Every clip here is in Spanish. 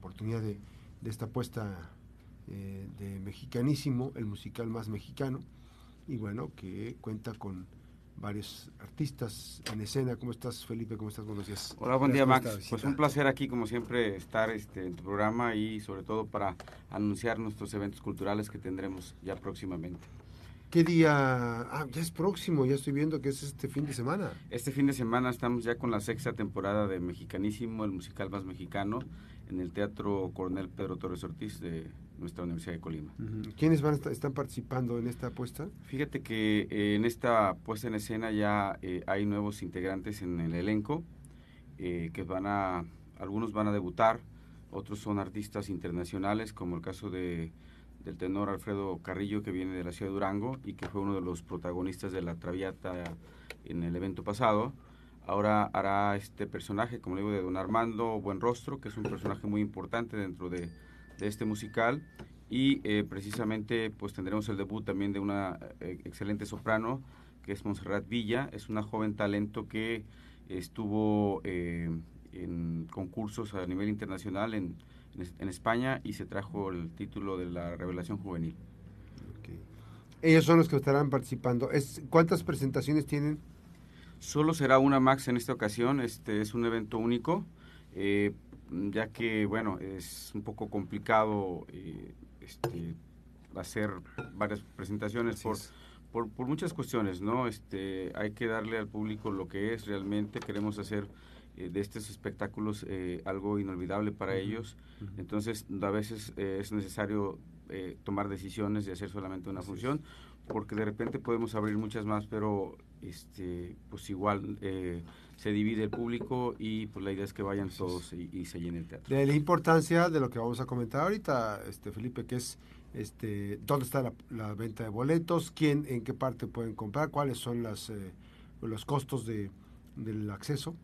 oportunidad de, de esta puesta eh, de Mexicanísimo, el musical más mexicano, y bueno, que cuenta con varios artistas en escena. ¿Cómo estás, Felipe? ¿Cómo estás? Buenos días. Hola, buen día, Max. Pues un placer aquí, como siempre, estar este, en tu programa y sobre todo para anunciar nuestros eventos culturales que tendremos ya próximamente. ¿Qué día? Ah, ya es próximo, ya estoy viendo que es este fin de semana. Este fin de semana estamos ya con la sexta temporada de Mexicanísimo, el musical más mexicano, en el Teatro Coronel Pedro Torres Ortiz de nuestra Universidad de Colima. ¿Quiénes van están participando en esta apuesta? Fíjate que eh, en esta puesta en escena ya eh, hay nuevos integrantes en el elenco, eh, que van a, algunos van a debutar, otros son artistas internacionales, como el caso de del tenor Alfredo Carrillo que viene de la ciudad de Durango y que fue uno de los protagonistas de la Traviata en el evento pasado. Ahora hará este personaje, como digo, de don Armando Buenrostro, que es un personaje muy importante dentro de, este musical. Y eh, precisamente pues tendremos el debut también de una eh, excelente soprano, que es Montserrat Villa. Es una joven talento que estuvo eh, en concursos a nivel internacional en España y se trajo el título de la revelación juvenil. Ellos son los que estarán participando. ¿Cuántas presentaciones tienen? Solo será una max en esta ocasión. Este es un evento único, eh, ya que bueno es un poco complicado eh, este, hacer varias presentaciones por, por, por, muchas cuestiones, ¿no? Este hay que darle al público lo que es realmente. Queremos hacer de estos espectáculos eh, algo inolvidable para ellos. Entonces, a veces eh, es necesario tomar decisiones de hacer solamente una función, porque de repente podemos abrir muchas más, pero este pues igual se divide el público y pues la idea es que vayan todos y, se llene el teatro. De la importancia de lo que vamos a comentar ahorita, este Felipe, que es este dónde está la, la venta de boletos, quién, en qué parte pueden comprar, cuáles son las los costos de, del acceso.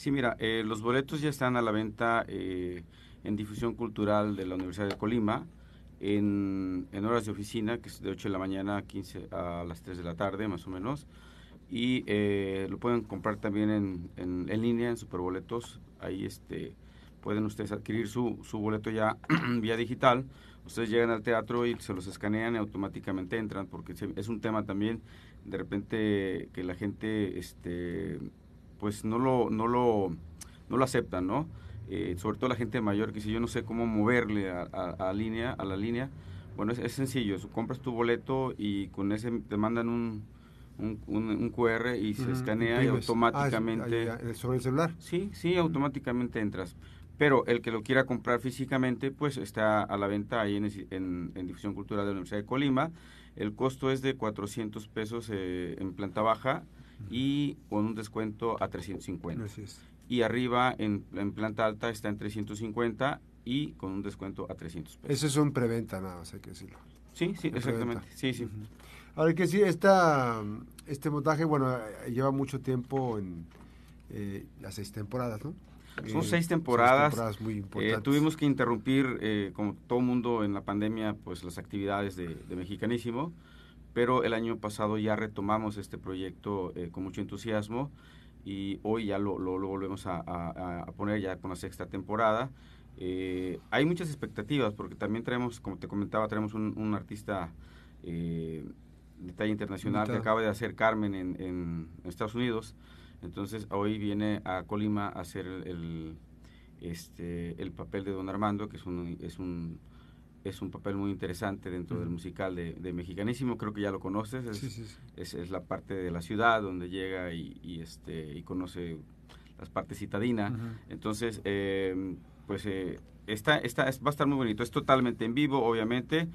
Sí, mira, eh, los boletos ya están a la venta eh, en difusión cultural de la Universidad de Colima, en, horas de oficina, que es de 8 de la mañana a, 15, a las 3 de la tarde, más o menos. Y eh, lo pueden comprar también en, en, línea, en Superboletos. Ahí este, pueden ustedes adquirir su, su boleto ya vía digital. Ustedes llegan al teatro y se los escanean y automáticamente entran, porque es un tema también, de repente, que la gente... este pues no lo, no lo, no lo aceptan, ¿no? Eh, sobre todo la gente mayor que si yo no sé cómo moverle a, a, línea, a la línea, bueno, es, sencillo, compras tu boleto y con ese te mandan un, un, QR y se escanea y ah, automáticamente... ¿Sobre el celular? Sí, sí, automáticamente entras. Pero el que lo quiera comprar físicamente, pues está a la venta ahí en, en, en Difusión Cultural de la Universidad de Colima. El costo es de 400 pesos eh, en planta baja y con un descuento a 350. Y arriba en, en, planta alta está en 350 y con un descuento a 300 pesos. Eso es un preventa nada más, hay que decirlo. Sí, sí, exactamente. Sí, sí. Ahora que sí, esta, este montaje, bueno, lleva mucho tiempo en eh, las seis temporadas, ¿no? Son seis temporadas. muy eh, importantes. tuvimos que interrumpir, eh, como todo mundo en la pandemia, pues las actividades de, de Mexicanísimo pero el año pasado ya retomamos este proyecto eh, con mucho entusiasmo y hoy ya lo, lo, volvemos a, poner ya con la sexta temporada. Eh, hay muchas expectativas porque también tenemos, como te comentaba, tenemos un, artista eh, de talla internacional que acaba de hacer Carmen en, en, Estados Unidos. Entonces hoy viene a Colima a hacer el, este, el papel de Don Armando, que es un, es un es un papel muy interesante dentro del musical de, de, Mexicanísimo, creo que ya lo conoces, es, Es, la parte de la ciudad donde llega y, este, y conoce las partes citadina. Entonces, eh, pues eh, esta, esta va a estar muy bonito, es totalmente en vivo, obviamente.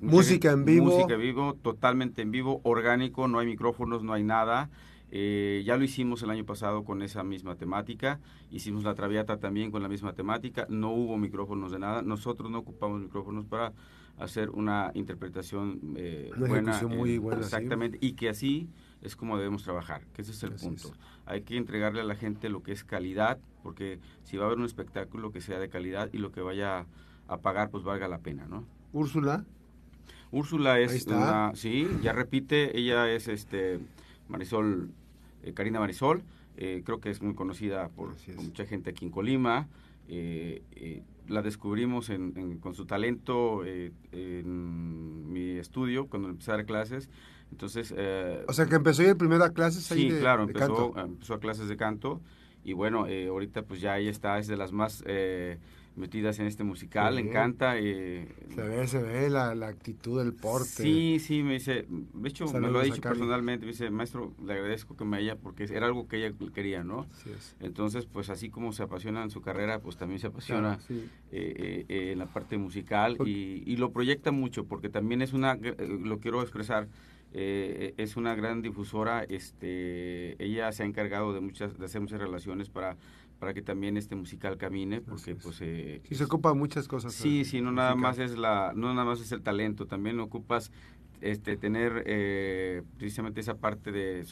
Música en vivo. Música en vivo, totalmente en vivo, orgánico, no hay micrófonos, no hay nada. Eh, ya lo hicimos el año pasado con esa misma temática, hicimos la Traviata también con la misma temática, no hubo micrófonos de nada, nosotros no ocupamos micrófonos para hacer una interpretación eh, buena, muy buena, exactamente, y que así es como debemos trabajar, que ese es el punto. Hay que entregarle a la gente lo que es calidad, porque si va a haber un espectáculo que sea de calidad y lo que vaya a pagar pues valga la pena, ¿no? Úrsula. Úrsula es una, sí, ya repite, ella es este Marisol eh, Karina Marisol, eh, creo que es muy conocida por, mucha gente aquí en Colima. Eh, la descubrimos con su talento eh, en mi estudio cuando empecé a dar clases. Entonces, eh, o sea que empezó el primero a clases ahí sí, claro, empezó, empezó a clases de canto y bueno, eh, ahorita pues ya ahí está, es de las más metidas en este musical, le encanta. se ve, se ve la, actitud, el porte. Sí, sí, me dice, de hecho me lo ha dicho personalmente, me dice, maestro, le agradezco que me haya, porque era algo que ella quería, ¿no? Entonces, pues así como se apasiona en su carrera, pues también se apasiona eh, eh, eh, en la parte musical y, y, lo proyecta mucho, porque también es una, lo quiero expresar, es una gran difusora, este, ella se ha encargado de muchas, de hacer muchas relaciones para para que también este musical camine porque pues eh, sí, se ocupa muchas cosas sí eh, sí no nada más es la no nada más es el talento también ocupas este tener eh, precisamente esa parte de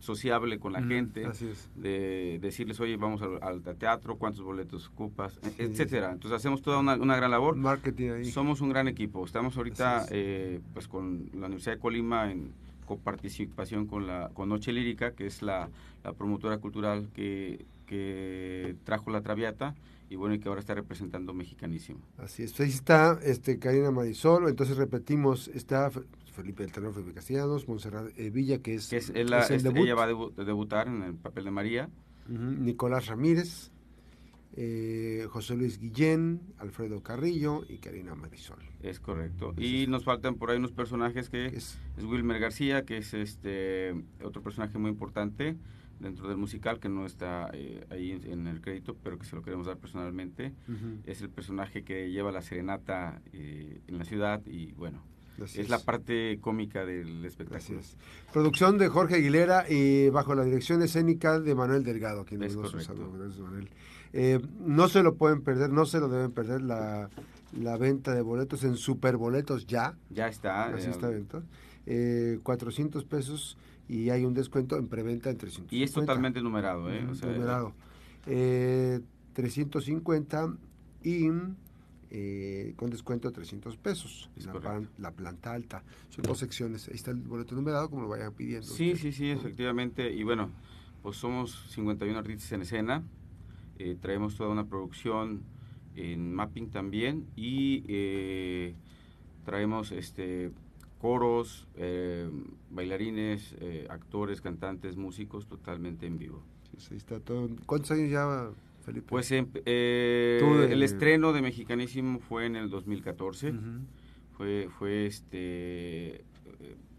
sociable con la gente de decirles oye vamos al, teatro cuántos boletos ocupas e, etcétera. Entonces hacemos toda una, gran labor. Marketing ahí. Somos un gran equipo. Estamos ahorita pues con la Universidad de Colima en coparticipación con la con Noche Lírica que es la, la promotora cultural que que trajo la Traviata y bueno, y que ahora está representando Mexicanísimo. Así es, ahí está este, Karina Marisol, entonces repetimos, está Felipe del Tenor Felipe Castellanos, Monserrat eh, Villa, que es, es, el debut. Ella va a debutar en el papel de María. Nicolás Ramírez, eh, José Luis Guillén, Alfredo Carrillo y Karina Marisol. Es correcto. y nos faltan por ahí unos personajes que es, es Wilmer García, que es este otro personaje muy importante dentro del musical que no está eh, ahí en, el crédito, pero que se lo queremos dar personalmente. Es el personaje que lleva la serenata eh, en la ciudad y bueno, es, la parte cómica del espectáculo. Producción de Jorge Aguilera y bajo la dirección escénica de Manuel Delgado, quien es eh, no se lo pueden perder, no se lo deben perder la, la venta de boletos en Superboletos ya. Ya está. Así está venta. 400 pesos y hay un descuento en preventa en 350. Y es totalmente numerado, ¿eh? numerado. Eh, 350 y eh, con descuento de 300 pesos. La, la, planta alta. Son dos secciones. Ahí está el boleto numerado, como lo vayan pidiendo. Sí, sí, sí, efectivamente. Y bueno, pues somos 51 artistas en escena. Eh, traemos toda una producción en mapping también y eh, traemos este coros, eh, bailarines, eh, actores, cantantes, músicos, totalmente en vivo. Sí, está todo. ¿Cuántos años ya, Felipe? Pues em, eh, el estreno de Mexicanísimo fue en el 2014. Fue, fue este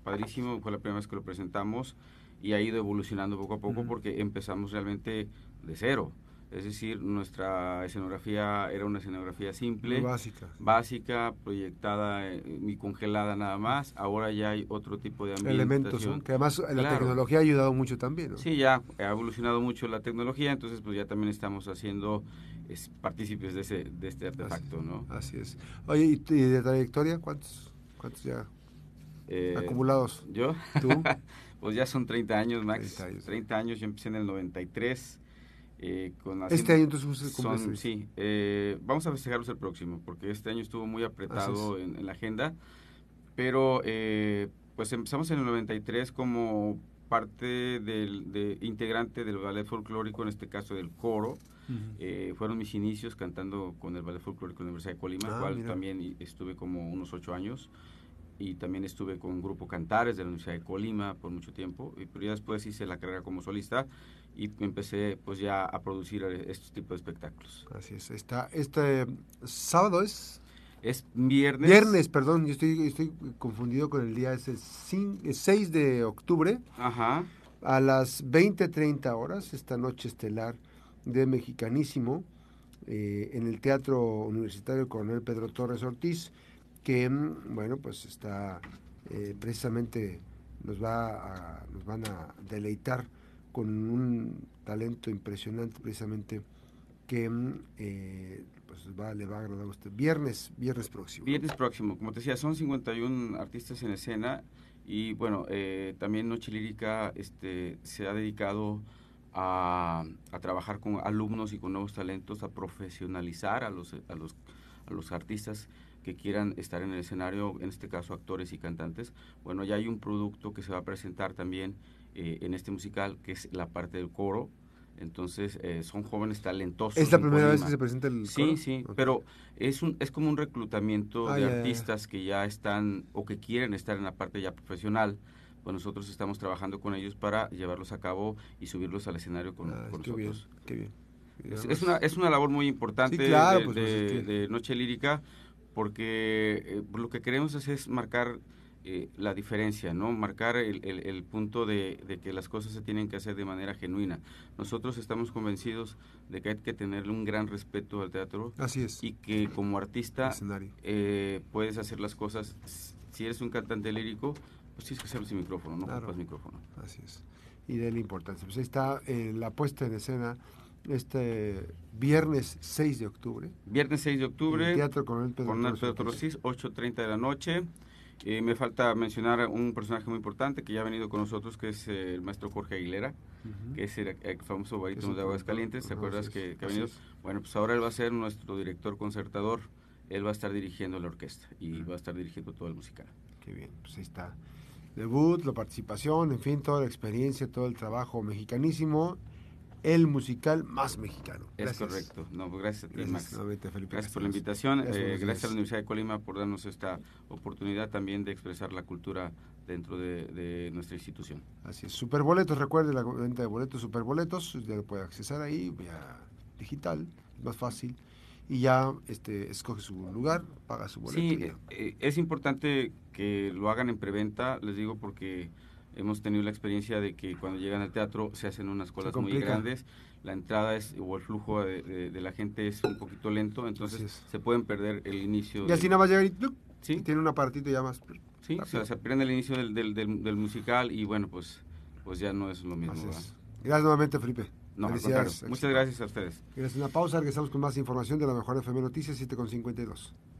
padrísimo, fue la primera vez que lo presentamos y ha ido evolucionando poco a poco porque empezamos realmente de cero. Es decir, nuestra escenografía era una escenografía simple, básica, básica proyectada y congelada nada más. Ahora ya hay otro tipo de elementos, que además la tecnología ha ayudado mucho también. ¿no? Sí, ya ha evolucionado mucho la tecnología, entonces pues ya también estamos haciendo partícipes de ese de este artefacto, así, ¿no? Así es. Oye, ¿y de trayectoria cuántos cuántos ya eh, acumulados? ¿Yo? ¿Tú? pues ya son 30 años, Max. 30 años. 30 años, yo empecé en el 93 eh, este año entonces son, Sí, eh, vamos a festejarlos el próximo, porque este año estuvo muy apretado en, la agenda, pero eh, pues empezamos en el 93 como parte del de, integrante del ballet folclórico, en este caso del coro. fueron mis inicios cantando con el ballet folclórico de la Universidad de Colima, ah, cual también estuve como unos ocho años y también estuve con un grupo Cantares de la Universidad de Colima por mucho tiempo, y pero ya después hice la carrera como solista y empecé pues ya a producir estos tipos de espectáculos. Así es, está, este sábado es... Es viernes. Viernes, perdón, yo estoy, estoy confundido con el día, es el 6 de octubre. Ajá. A las 20.30 horas, esta noche estelar de Mexicanísimo, eh, en el Teatro Universitario Coronel Pedro Torres Ortiz, que, mm, bueno, pues está eh, precisamente, nos, va nos van a deleitar con un talento impresionante precisamente que mm, eh, pues va, le va a agradar a usted. Viernes, viernes próximo. Viernes próximo, como te decía, son 51 artistas en escena y bueno, eh, también Noche Lírica este, se ha dedicado a, a, trabajar con alumnos y con nuevos talentos, a profesionalizar a los, a los, a los artistas que quieran estar en el escenario, en este caso actores y cantantes. Bueno, ya hay un producto que se va a presentar también eh, en este musical, que es la parte del coro. Entonces, eh, son jóvenes talentosos. ¿Es la primera vez que se presenta el Sí, sí, pero es, un, es como un reclutamiento ah, de artistas que ya están o que quieren estar en la parte ya profesional. Pues nosotros estamos trabajando con ellos para llevarlos a cabo y subirlos al escenario con, ah, nosotros. Bien, qué bien. Es, una, es una labor muy importante de, pues, pues, de, Noche Lírica porque eh, lo que queremos es, es marcar eh, la diferencia, ¿no? Marcar el, el, punto de, que las cosas se tienen que hacer de manera genuina. Nosotros estamos convencidos de que hay que tenerle un gran respeto al teatro. Así es. Y que como artista eh, puedes hacer las cosas, si eres un cantante lírico, pues tienes que hacerlo sin micrófono, no claro. micrófono. Así es. Y de la importancia. Pues ahí está eh, la puesta en escena este viernes 6 de octubre. Viernes 6 de octubre. Teatro Coronel Pedro, Coronel Pedro 8.30 de la noche. Eh, me falta mencionar un personaje muy importante que ya ha venido con nosotros, que es el maestro Jorge Aguilera, que es el, famoso barítono de Aguascalientes. ¿Te acuerdas que, ha venido? Bueno, pues ahora él va a ser nuestro director concertador. Él va a estar dirigiendo la orquesta y va a estar dirigiendo todo el musical. Qué bien, pues ahí está. Debut, la participación, en fin, toda la experiencia, todo el trabajo mexicanísimo el musical más mexicano. Es correcto. No, pues gracias a ti, gracias, gracias por la invitación. Eh, gracias, a la Universidad de Colima por darnos esta oportunidad también de expresar la cultura dentro de, nuestra institución. Así es. Superboletos, recuerde la venta de boletos, Superboletos, ya lo puede accesar ahí, vía digital, es más fácil. Y ya este, escoge su lugar, paga su boleto. Sí, eh, es importante que lo hagan en preventa, les digo, porque hemos tenido la experiencia de que cuando llegan al teatro se hacen unas colas muy grandes, la entrada es o el flujo de, la gente es un poquito lento, entonces se pueden perder el inicio. Y así nada más llega y, ¿Sí? tiene un aparatito ya más. Sí, se pierde el inicio del, del, musical y bueno, pues, pues ya no es lo mismo. Gracias nuevamente, Felipe. No, Muchas gracias a ustedes. Gracias. Una pausa, regresamos con más información de la mejor FM Noticias 7.52.